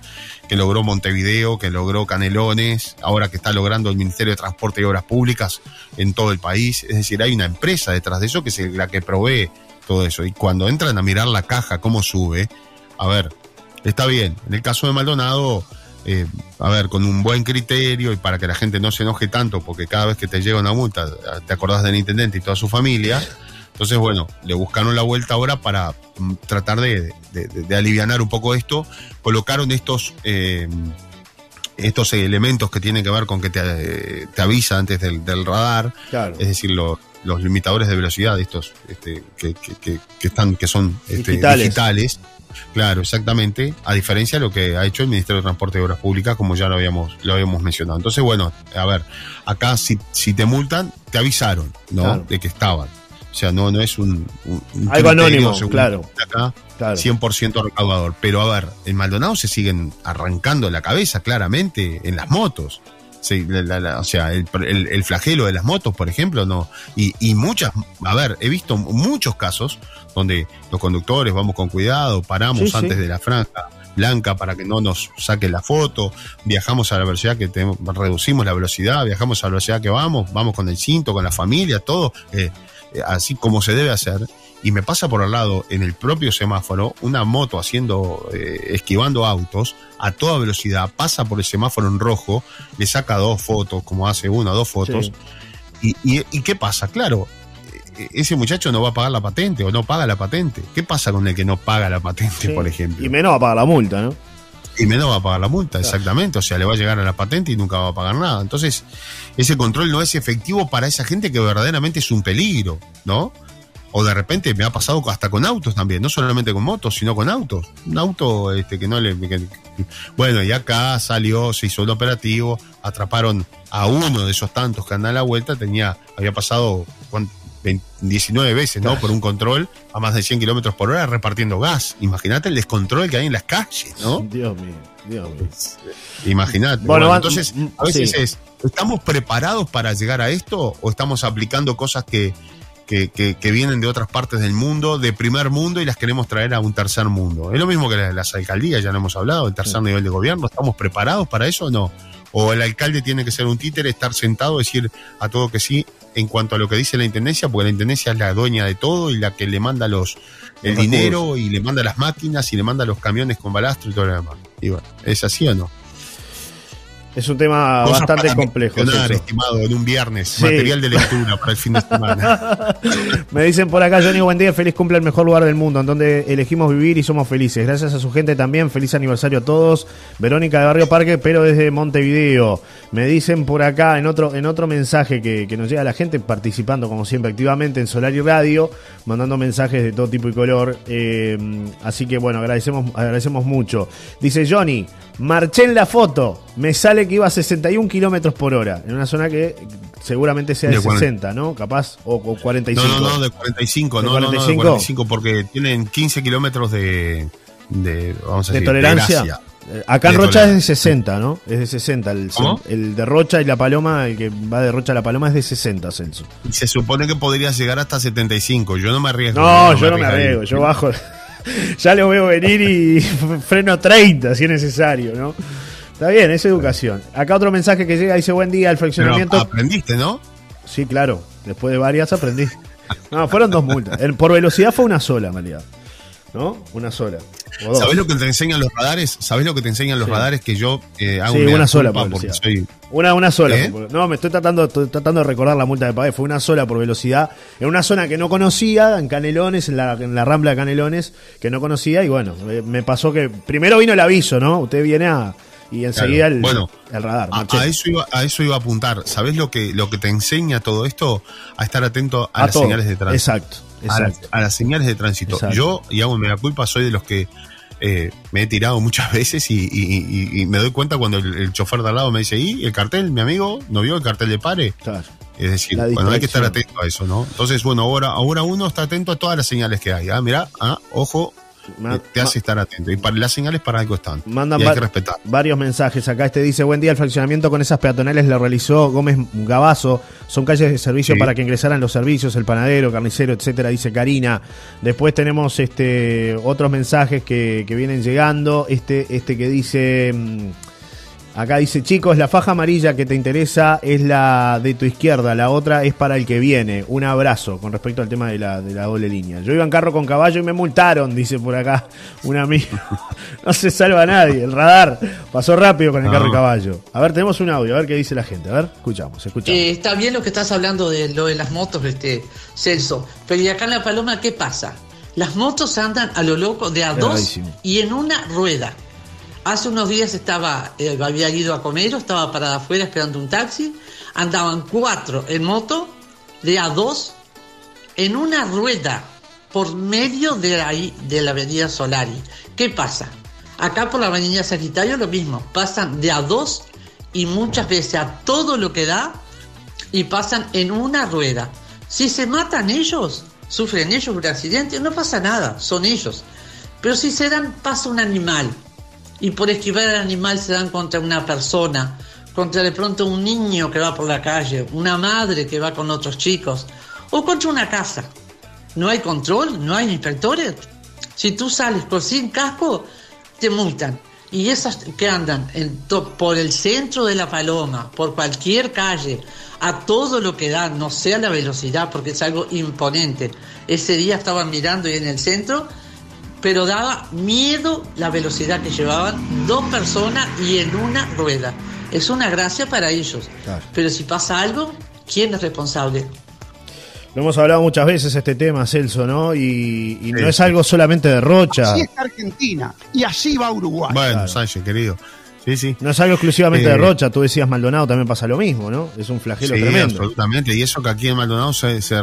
que logró Montevideo, que logró Canelones, ahora que está logrando el Ministerio de Transporte y Obras Públicas en todo el país. Es decir, hay una empresa detrás de eso que es la que provee todo eso. Y cuando entran a mirar la caja, cómo sube, a ver, está bien. En el caso de Maldonado, eh, a ver, con un buen criterio y para que la gente no se enoje tanto, porque cada vez que te llega una multa te acordás del intendente y toda su familia. Entonces, bueno, le buscaron la vuelta ahora para mm, tratar de, de, aliviar un poco esto. Colocaron estos, eh, estos elementos que tienen que ver con que te, eh, te avisa antes del, radar. Es decir, lo, los limitadores de velocidad, estos este, que, están, que son este, digitales. Claro, exactamente. A diferencia de lo que ha hecho el Ministerio de Transporte y Obras Públicas, como ya lo habíamos, lo habíamos mencionado. Entonces, bueno, a ver, acá si, si te multan, te avisaron, ¿no? De que estaban. O sea, no, no es un, algo anónimo, claro. Acá, claro. 100% recaudador. Pero a ver, en Maldonado se siguen arrancando la cabeza claramente en las motos. Sí, o sea, el, flagelo de las motos, por ejemplo, no. Y, y, muchas, a ver, he visto muchos casos donde los conductores vamos con cuidado, paramos antes de la franja blanca para que no nos saque la foto, viajamos a la velocidad que tenemos, reducimos la velocidad, viajamos a la velocidad que vamos, vamos con el cinto, con la familia, todo, eh, eh, así como se debe hacer y me pasa por al lado en el propio semáforo una moto haciendo, eh, esquivando autos a toda velocidad, pasa por el semáforo en rojo, le saca dos fotos, como hace una o dos fotos. Y, y, qué pasa? Claro, ese muchacho no va a pagar la patente o no paga la patente. ¿Qué pasa con el que no paga la patente, por ejemplo? Y menos va a pagar la multa, ¿no? Y menos va a pagar la multa, exactamente. O sea, le va a llegar a la patente y nunca va a pagar nada. Entonces, ese control no es efectivo para esa gente que verdaderamente es un peligro, ¿no? O de repente me ha pasado hasta con autos también, no solamente con motos, sino con autos. Un auto este, que no le... bueno, y acá salió, se hizo el operativo, atraparon a uno de esos tantos que anda a la vuelta, tenía, había pasado 19 veces, ¿no? Por un control a más de 100 kilómetros por hora repartiendo gas. Imagínate el descontrol que hay en las calles, ¿no? Dios mío, Dios mío. Imagínate. Bueno, entonces, a veces es, ¿estamos preparados para llegar a esto o estamos aplicando cosas que que, vienen de otras partes del mundo, de primer mundo, y las queremos traer a un tercer mundo. Es lo mismo que las, alcaldías, ya lo hemos hablado, el tercer nivel de gobierno. ¿Estamos preparados para eso o no? O el alcalde tiene que ser un títere, estar sentado, decir a todo que sí en cuanto a lo que dice la intendencia, porque la intendencia es la dueña de todo y la que le manda los el dinero y le manda las máquinas y le manda los camiones con balastro y todo lo demás. Y bueno, ¿es así o no? Es un tema bastante complejo. estimado, en un viernes. Material de lectura para el fin de semana. <laughs> Me dicen por acá, Johnny, buen día, feliz cumple el mejor lugar del mundo, en donde elegimos vivir y somos felices. Gracias a su gente también, feliz aniversario a todos. Verónica de Barrio Parque, pero desde Montevideo. Me dicen por acá, en otro, en otro mensaje que, nos llega a la gente, participando como siempre activamente en Solar y Radio, mandando mensajes de todo tipo y color. Eh, así que bueno, agradecemos, agradecemos mucho. Dice Johnny, marché en la foto, me sale que iba a 61 kilómetros por hora, en una zona que seguramente sea de, 60, ¿no? Capaz, o, 45. No, no, no, de 45, no, 45? no, de 45, porque tienen 15 kilómetros de, de, vamos a decir, tolerancia. Acá en Rocha es de 60, ¿no? Es de 60. El, el, de Rocha y la Paloma, el que va de Rocha a la Paloma es de 60, Celso. Se supone que podría llegar hasta 75. Yo no me arriesgo. No, yo no me arriesgo. Yo bajo. <laughs> ya lo veo venir y <laughs> freno 30 si es necesario, ¿no? Está bien, es educación. Acá otro mensaje que llega, dice buen día, el fraccionamiento. aprendiste, ¿no? Sí, claro. Después de varias aprendí. No, fueron dos multas. por velocidad fue una sola, en realidad. ¿No? Una sola. ¿Sabés lo que te enseñan los radares? ¿Sabés lo que te enseñan los radares que yo eh, hago sí, una sola por Una, una sola. ¿Eh? No, me estoy tratando, tratando de recordar la multa de pagué. Fue una sola por velocidad. En una zona que no conocía, en Canelones, en la, en la Rambla de Canelones, que no conocía. Y bueno, me pasó que primero vino el aviso, ¿no? Usted viene a y enseguida el, bueno, el radar. A, eso iba, a eso iba a apuntar. ¿Sabes lo que, lo que te enseña todo esto? A estar atento a, las señales de tránsito. Exacto. A, las, señales de tránsito. Yo, y hago mega culpa, soy de los que eh, me he tirado muchas <laughs> veces y, me doy cuenta cuando el, chofer de al lado me dice, ¿y el cartel, mi amigo? ¿No vio el cartel de pare? Claro. Es decir, bueno, hay que estar atento a eso, ¿no? Entonces, bueno, ahora, ahora uno está atento a todas las señales que hay. Ah, mira, ah, ojo, te hace estar atento. Y para las señales para algo están. Mandan y hay que respetar. varios mensajes. Acá este dice, buen día, el fraccionamiento con esas peatonales lo realizó Gómez Gabazo. Son calles de servicio para que ingresaran los servicios, el panadero, carnicero, etcétera, dice Karina. Después tenemos este otros mensajes que, que vienen llegando. Este, este que dice... Mm, Acá dice, chicos, la faja amarilla que te interesa es la de tu izquierda, la otra es para el que viene. Un abrazo con respecto al tema de la, de la doble línea. Yo iba en carro con caballo y me multaron, dice por acá un amigo. <laughs> no se salva nadie, el radar pasó rápido con el carro y caballo. A ver, tenemos un audio, a ver qué dice la gente. A ver, escuchamos, escuchamos. Eh, está bien lo que estás hablando de lo de las motos, este Celso. Pero y acá en La Paloma, ¿qué pasa? Las motos andan a lo loco de a dos y en una rueda. Hace unos días estaba, eh, había ido a comer, estaba parada afuera esperando un taxi, andaban cuatro en moto, de a dos, en una rueda, por medio de ahí, de la avenida Solari. ¿Qué pasa? Acá por la avenida Sagitario lo mismo, pasan de a dos y muchas veces a todo lo que da y pasan en una rueda. Si se matan ellos, sufren ellos un accidente, no pasa nada, son ellos. Pero si se dan, pasa un animal, y por esquivar al animal se dan contra una persona, contra de pronto un niño que va por la calle, una madre que va con otros chicos, o contra una casa. No hay control, no hay inspectores. Si tú sales por sin casco, te multan. Y esas que andan por el centro de la paloma, por cualquier calle, a todo lo que dan, no sea la velocidad, porque es algo imponente. Ese día estaban mirando y en el centro pero daba miedo la velocidad que llevaban dos personas y en una rueda. Es una gracia para ellos. Pero si pasa algo, ¿quién es responsable? Lo hemos hablado muchas veces este tema, Celso, ¿no? Y, no es algo solamente de Rocha. Así está Argentina y así va Uruguay. Bueno, Sánchez, querido. Sí, sí. No es algo exclusivamente de eh, Rocha, tú decías Maldonado también pasa lo mismo, ¿no? Es un flagelo sí, tremendo. absolutamente. Y eso que aquí en Maldonado se, se,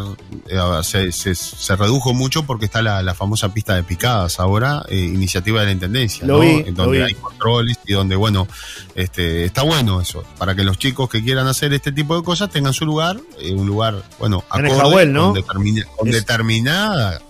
eh, se, redujo mucho porque está la, famosa pista de picadas ahora, eh, iniciativa de la Intendencia, ¿no? en donde hay controles y donde, bueno, este, está bueno eso, para que los chicos que quieran hacer este tipo de cosas tengan su lugar, un lugar, bueno, acorde, ¿no? con, determinada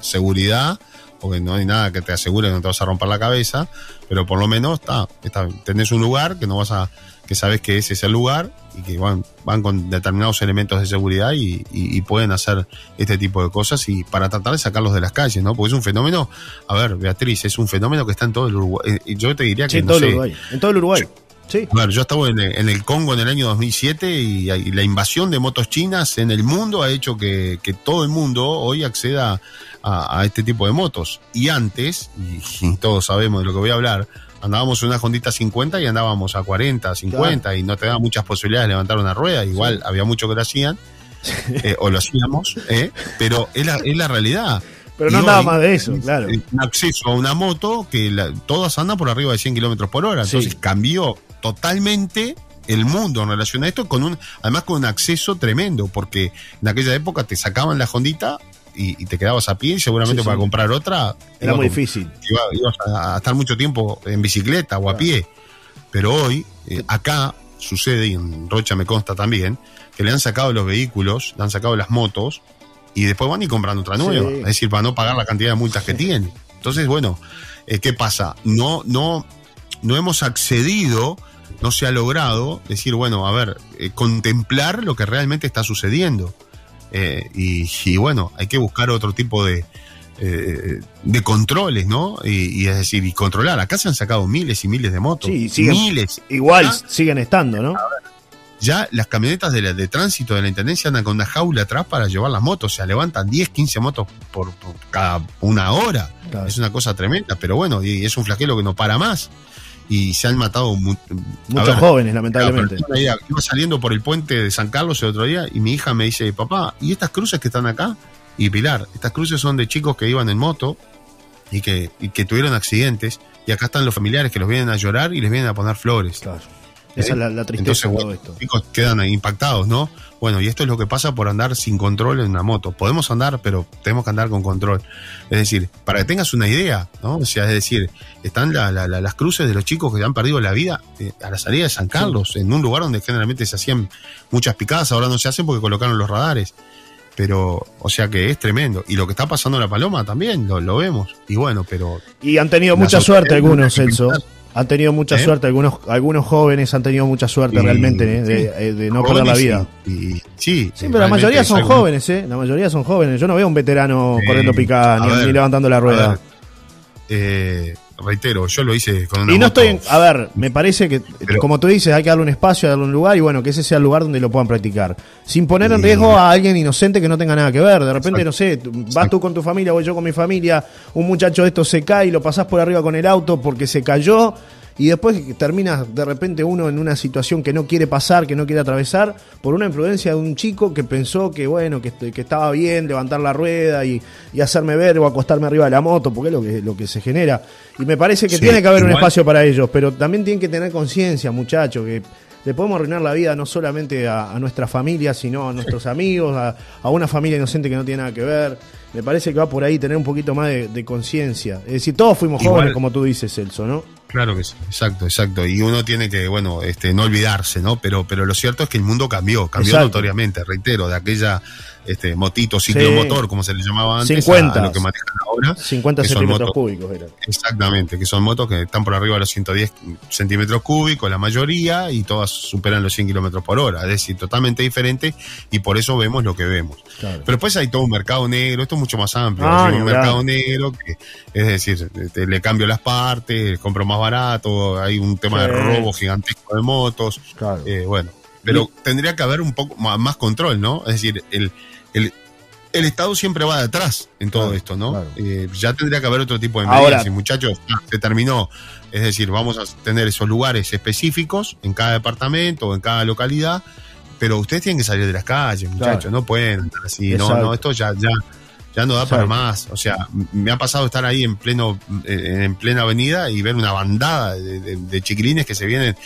seguridad porque no hay nada que te asegure que no te vas a romper la cabeza, pero por lo menos está, está, tenés un lugar que no vas a, que sabes que ese es el lugar y que van, van con determinados elementos de seguridad y, pueden hacer este tipo de cosas y para tratar de sacarlos de las calles, ¿no? Porque es un fenómeno, a ver, Beatriz, es un fenómeno que está en todo el Uruguay. Eh, yo te diría que en todo el Uruguay. En todo el Uruguay. Sí. Yo estaba en el, Congo en el año 2007 y, la invasión de motos chinas en el mundo ha hecho que, todo el mundo hoy acceda a, este tipo de motos. Y antes, y, todos sabemos de lo que voy a hablar, Andábamos en una Hondita 50 y andábamos a 40, 50 y no te muchas posibilidades de levantar una rueda. Igual había muchos que lo hacían, <laughs> eh, o lo hacíamos, eh, pero es la, es la realidad. Pero no andaba más de eso, claro. Un acceso a una moto que todas andan por arriba de 100 kilómetros por hora. Entonces cambió totalmente el mundo en relación a esto, con un, además con un acceso tremendo, porque en aquella época te sacaban la Hondita y, te quedabas a pie y seguramente para comprar otra era muy difícil. ibas a, estar mucho tiempo en bicicleta o a pie. Pero hoy, eh, acá sucede, y en Rocha me consta también, que le han sacado los vehículos, le han sacado las motos y después van y compran otra nueva. Es decir, para no pagar la cantidad de multas que tiene. Entonces, bueno, eh, ¿qué pasa? No, no, no hemos accedido, no se ha logrado decir, bueno, a ver, eh, contemplar lo que realmente está sucediendo. Eh, y, bueno, hay que buscar otro tipo de, de controles, ¿no? Y, es decir, y controlar. Acá se han sacado miles y miles de motos. Sí, miles. Igual siguen estando, ¿no? ya las camionetas de, de tránsito de la intendencia andan con una jaula atrás para llevar las motos. O sea, levantan 10, 15 motos por, cada una hora. Es una cosa tremenda, pero bueno, y es un flagelo que no para más. Y se han matado muchos jóvenes, lamentablemente. Iba saliendo por el puente de San Carlos el otro día y mi hija me dice, papá, ¿y estas cruces que están acá? Y Pilar, estas cruces son de chicos que iban en moto y que, y que tuvieron accidentes y acá están los familiares que los vienen a llorar y les vienen a poner flores. Claro. Esa es la, tristeza de todo esto. Los chicos quedan impactados, ¿no? Bueno, y esto es lo que pasa por andar sin control en una moto. Podemos andar, pero tenemos que andar con control. Es decir, para que tengas una idea, ¿no? O sea, es decir, están las cruces de los chicos que han perdido la vida eh, a la salida de San Carlos, en un lugar donde generalmente se hacían muchas picadas, ahora no se hacen porque colocaron los radares. Pero, o sea que es tremendo. Y lo que está pasando en la Paloma también, lo, lo vemos. Y bueno, pero... Y han tenido mucha suerte algunos, Celso. Han tenido mucha ¿Eh? suerte, algunos algunos jóvenes han tenido mucha suerte realmente ¿eh? Eh, de, no perder la vida. sí, sí, pero la mayoría son jóvenes, ¿eh? La mayoría son jóvenes. Yo no veo un veterano corriendo picada ni, levantando la rueda. Eh, reitero, yo lo hice con una Y no estoy, a ver, me parece que, como tú dices, hay que darle un espacio, darle un lugar y bueno, que ese sea el lugar donde lo puedan practicar. Sin poner en riesgo a alguien inocente que no tenga nada que ver. De repente, no sé, vas tú con tu familia, voy yo con mi familia, un muchacho de esto se cae y lo pasás por arriba con el auto porque se cayó y después termina de repente uno en una situación que no quiere pasar, que no quiere atravesar, por una influencia de un chico que pensó que bueno, que, que estaba bien levantar la rueda y, hacerme ver o acostarme arriba de la moto, porque es lo que, lo que se genera. Y me parece que tiene que haber un espacio para ellos, pero también tienen que tener conciencia, muchachos, que le podemos arruinar la vida no solamente a, nuestra familia, sino a nuestros amigos, a, una familia inocente que no tiene nada que ver. Me parece que va por ahí tener un poquito más de, conciencia. Es decir, todos fuimos jóvenes, como tú dices, Celso, ¿no? Claro que sí, exacto, exacto. Y uno tiene que, bueno, este, no olvidarse, ¿no? Pero, pero lo cierto es que el mundo cambió, cambió notoriamente, reitero, de aquella este, motito, ciclomotor, como se le llamaba antes, 50, a, lo que manejan ahora. 50 centímetros cúbicos era. Exactamente, que son motos que están por arriba de los 110 centímetros cúbicos, la mayoría, y todas superan los 100 kilómetros por hora. Es decir, totalmente diferente, y por eso vemos lo que vemos. Pero después hay todo un mercado negro, esto es mucho más amplio. Ah, hay un mercado negro que, es decir, le cambio las partes, compro más barato, hay un tema de robo gigantesco de motos. Eh, bueno, pero tendría que haber un poco más control, ¿no? Es decir, el, el, el Estado siempre va detrás en todo esto, ¿no? Eh, ya tendría que haber otro tipo de medidas. Y muchachos, se terminó. Es decir, vamos a tener esos lugares específicos en cada departamento o en cada localidad, pero ustedes tienen que salir de las calles, muchachos, no pueden así, no, no, esto ya, ya, ya no da para más. O sea, me ha pasado estar ahí en pleno, en plena avenida y ver una bandada de, chiquilines que se vienen.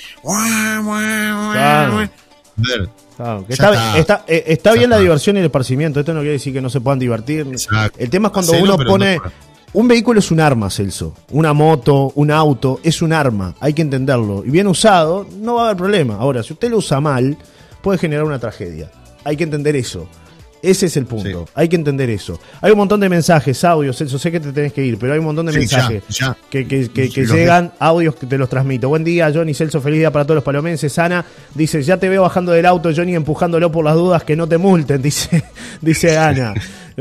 está, eh, está, bien la diversión y el esparcimiento. Esto no quiere decir que no se puedan divertir. El tema es cuando uno pone. un vehículo es un arma, Celso. Una moto, un auto, es un arma. Hay que entenderlo. Y bien usado, no va a haber problema. Ahora, si usted lo usa mal, puede generar una tragedia. Hay que entender eso. Ese es el punto. Hay que entender eso. Hay un montón de mensajes, audios, eso sé que te tenés que ir, pero hay un montón de mensajes que, llegan, audios que te los transmito. Buen día, Johnny Celso, feliz día para todos los palomenses. Ana dice, ya te veo bajando del auto, Johnny, empujándolo por las dudas, que no te multen, <laughs> dice, dice Ana.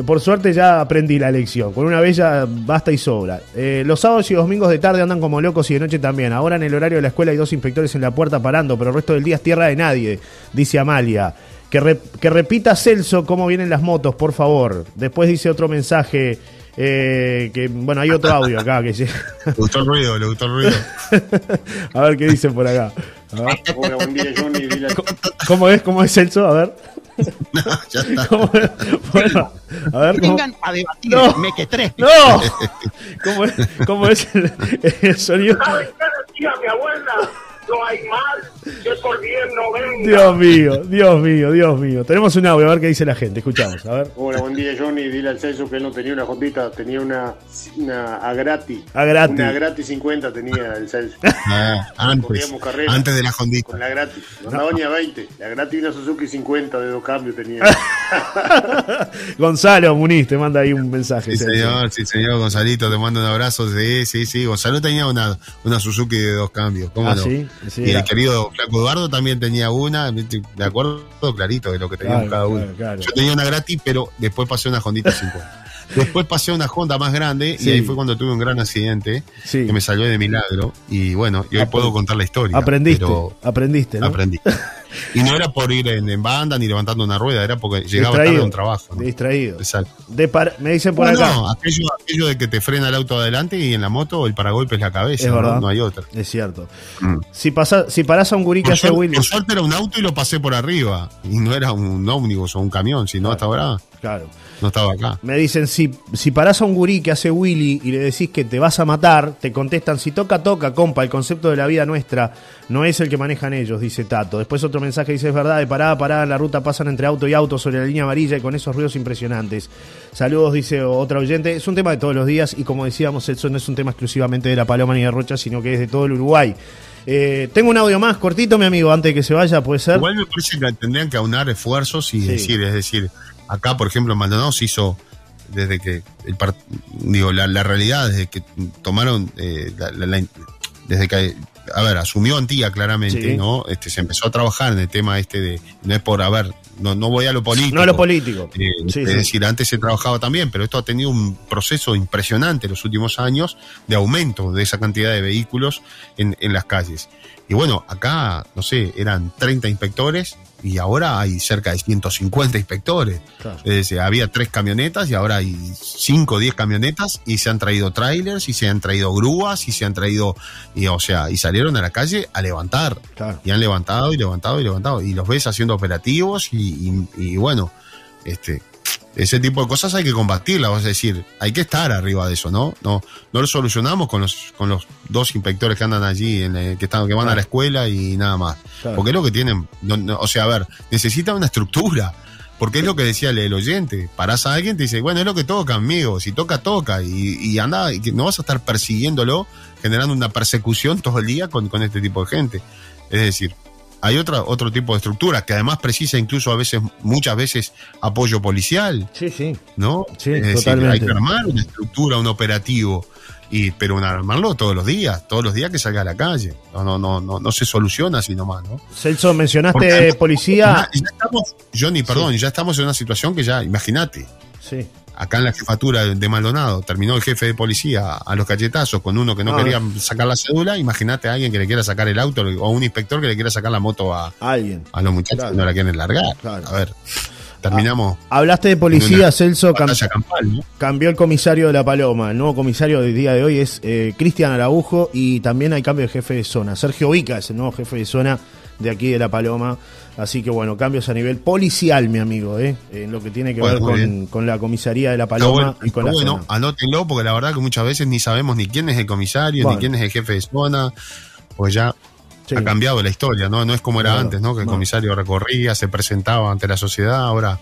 Por suerte ya aprendí la lección. Con una bella basta y sobra. Eh, los sábados y domingos de tarde andan como locos y de noche también. Ahora en el horario de la escuela hay dos inspectores en la puerta parando, pero el resto del día es tierra de nadie, dice Amalia. Que, repita Celso cómo vienen las motos, por favor. Después dice otro mensaje. Eh, que bueno, hay otro audio acá que <laughs> Le gustó el ruido, le gustó el ruido. <laughs> a ver qué dicen por acá. ¿Cómo es? ¿Cómo es Celso? A ver. <laughs> No, ya está. Bueno, a ver. ¿cómo? Vengan a debatir, No. me que tres. ¡No! ¿Cómo es, cómo es el, el sonido? Tía, mi abuela, no hay mal, que por bien no venga. Dios mío, Dios mío, Dios mío. Tenemos un audio, a ver qué dice la gente. Escuchamos, a ver. Hola, buen día Johnny. Dile al Celso que él no tenía una jondita, tenía una, una a gratis. A gratis. Una gratis 50 tenía el Celso. Ah, antes, carrera. antes de la Hondita. Con la gratis. No andaba ni a 20. La gratis una Suzuki 50 de dos cambios tenía. <laughs> Gonzalo Muniz te manda ahí un mensaje. Sí, Celso. señor, sí, señor. Gonzalito, te mando un abrazo. Sí, sí, sí. Gonzalo tenía una, una Suzuki de dos cambios. ¿Cómo Ah, no? sí, sí, y era. el querido Flaco También tenía una. De acuerdo clarito de lo que teníamos Claro, cada uno. claro, claro. Yo tenía una gratis, pero después pasé una Hondita 50. Después pasé una Honda más grande Sí. y ahí fue cuando tuve un gran accidente Sí. que me salió de milagro. Y bueno, y hoy Apre- puedo contar la historia. Aprendiste, pero aprendiste, ¿no? aprendí. <laughs> Y no era por ir en, en banda ni levantando una rueda, era porque llegaba tarde a un trabajo. ¿no? Distraído. Exacto. De me dicen por No, acá. no, aquello, aquello de que te frena el auto adelante y en la moto el paragolpe es la cabeza, Es ¿no? verdad. No hay otra. Es cierto. Mm. Si, pasa, si parás a un gurí que hace Willy. por suerte era un auto y lo pasé por arriba. Y no era un ómnibus o un camión, sino hasta ahora Claro. No estaba acá. Me dicen, si, si parás a un gurí que hace Willy y le decís que te vas a matar, te contestan, si toca, toca, compa, el concepto de la vida nuestra no es el que manejan ellos, dice Tato. Después otro mensaje dice, es verdad, de parada, parada, la ruta pasan entre auto y auto sobre la línea amarilla y con esos ruidos impresionantes. Saludos, dice otra oyente. Es un tema de todos los días y como decíamos, eso no es un tema exclusivamente de La Paloma ni de Rocha, sino que es de todo el Uruguay. Eh, tengo un audio más cortito, mi amigo, antes de que se vaya, ¿puede ser? Igual me parece que tendrían que aunar esfuerzos y Sí. decir, es decir, acá por ejemplo en Maldonado se hizo desde que el digo la, la realidad desde que tomaron eh, la- la- la- desde que a ver asumió Antía claramente Sí. no este se empezó a trabajar en el tema este de no es por a ver no, no voy a lo político No a lo político. Eh, Sí, es sí. decir, antes se trabajaba también, pero esto ha tenido un proceso impresionante en los últimos años de aumento de esa cantidad de vehículos en, en las calles. Y bueno, acá, no sé, eran 30 inspectores y ahora hay cerca de 150 inspectores. Claro. Es decir, había tres camionetas y ahora hay 5 o 10 camionetas y se han traído trailers y se han traído grúas y se han traído, y, o sea, y salieron a la calle a levantar. Claro. Y han levantado y levantado y levantado. Y los ves haciendo operativos y, y- y bueno, este, ese tipo de cosas hay que combatirlas, a decir, hay que estar arriba de eso, ¿no? No, no lo solucionamos con los, con los dos inspectores que andan allí, en el- que están, que van a la escuela y nada más. Claro. Porque es lo que tienen, no- no, o sea, a ver, necesita una estructura. Porque es lo que decía el, el oyente. Parás a alguien, te dice, bueno, es lo que toca, amigo. Si toca, toca. Y, y anda, y que no vas a estar persiguiéndolo, generando una persecución todo el día con, con este tipo de gente. Es decir, hay otra, otro tipo de estructura que además precisa incluso a veces, muchas veces, apoyo policial. Sí, sí. ¿No? Sí, es decir, totalmente. hay que armar una estructura, un operativo. Y, pero armarlo todos los días, todos los días que salga a la calle. No, no, no, no, no se soluciona así nomás, ¿no? Celso, mencionaste además, policía. Ya, ya estamos, Johnny, perdón, ya estamos en una situación que ya, imagínate, Sí. Acá en la jefatura de Maldonado terminó el jefe de policía a los cachetazos con uno que no Ah. quería sacar la cédula, imagínate a alguien que le quiera sacar el auto o un inspector que le quiera sacar la moto a, Alguien. a los muchachos Claro. que no la quieren largar. Claro. A ver, terminamos. Hablaste de policía, Celso. cam- batalla campal, ¿no? cambió el comisario de La Paloma. El nuevo comisario del día de hoy es eh, Cristian Araujo y también hay cambio de jefe de zona. Sergio Vica es el nuevo jefe de zona de aquí de La Paloma. Así que bueno, cambios a nivel policial, mi amigo, ¿eh? en lo que tiene que Bueno, ver con, la comisaría de La Paloma bueno, y con la bueno, zona. anótenlo porque la verdad que muchas veces ni sabemos ni quién es el comisario, ni quién es el jefe de zona, pues ya Sí. ha cambiado la historia, ¿no? No es como era Claro, antes, ¿no? Que el comisario recorría, se presentaba ante la sociedad, ahora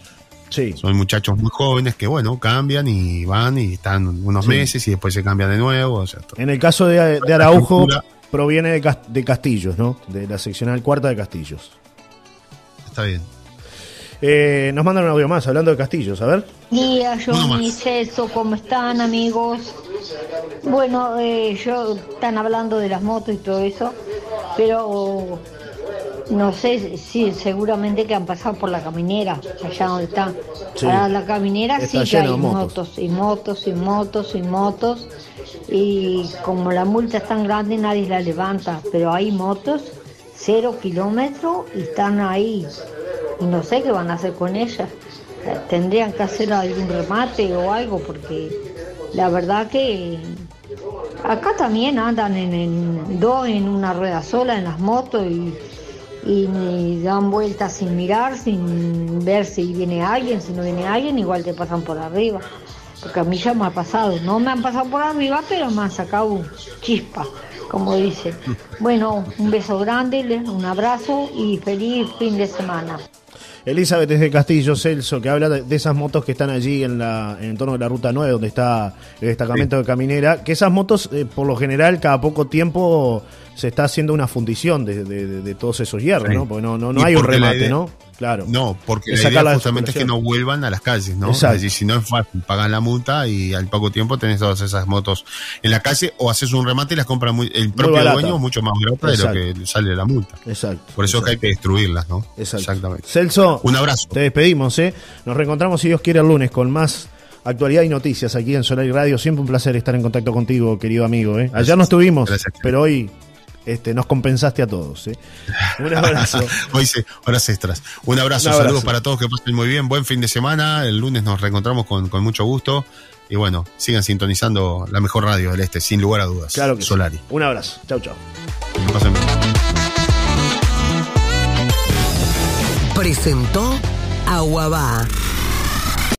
Sí. son muchachos muy jóvenes que, bueno, cambian y van y están unos Sí. meses y después se cambian de nuevo, o sea, En el caso de, de Araujo, proviene de Castillos, ¿no? De la seccional cuarta de Castillos. Está bien. Eh, nos mandan un audio más hablando de Castillos, a ver. Día, más. Celso, ¿cómo están amigos? Bueno, eh, yo están hablando de las motos y todo eso, pero no sé si seguramente que han pasado por la caminera, allá donde está. Sí. Ahora la caminera Está sí que hay motos y motos y motos y motos y como la multa es tan grande nadie la levanta, pero hay motos cero kilómetros y están ahí y no sé qué van a hacer con ellas. Tendrían que hacer algún remate o algo porque la verdad que acá también andan en, dos en una rueda sola en las motos y, y, dan vueltas sin mirar, sin ver si viene alguien, si no viene alguien, igual te pasan por arriba. Porque a mí ya me ha pasado, no me han pasado por arriba, pero me han sacado chispa, como dice. Bueno, un beso grande, un abrazo y feliz fin de semana. Elizabeth desde Castillo, Celso, que habla de, esas motos que están allí en, la, en el entorno de la Ruta 9, donde está el destacamento de Caminera, que esas motos, eh, por lo general, cada poco tiempo se está haciendo una fundición de, todos esos hierros, ¿no? Porque no, no, no hay un remate, ¿no? Claro. No, porque la idea justamente es que no vuelvan a las calles, ¿no? Exacto. Es decir, si no es fácil, pagan la multa y al poco tiempo tenés todas esas motos en la calle o haces un remate y las compra muy, el propio dueño mucho más barata de lo que sale la multa. Exacto. Por eso que hay que destruirlas, ¿no? Exactamente. Celso, un abrazo. Te despedimos, ¿eh? Nos reencontramos si Dios quiere el lunes con más actualidad y noticias aquí en Solar y Radio. Siempre un placer estar en contacto contigo, querido amigo. ¿eh? Ayer no estuvimos, pero hoy este, nos compensaste a todos. ¿eh? Un <laughs> abrazo. Hoy sí, horas extras. Un abrazo, saludos para todos, que pasen muy bien. Buen fin de semana. El lunes nos reencontramos con, mucho gusto. Y bueno, sigan sintonizando la mejor radio del este, sin lugar a dudas. Claro que Solari. Un abrazo. Chau, chau. Presentó Aguabá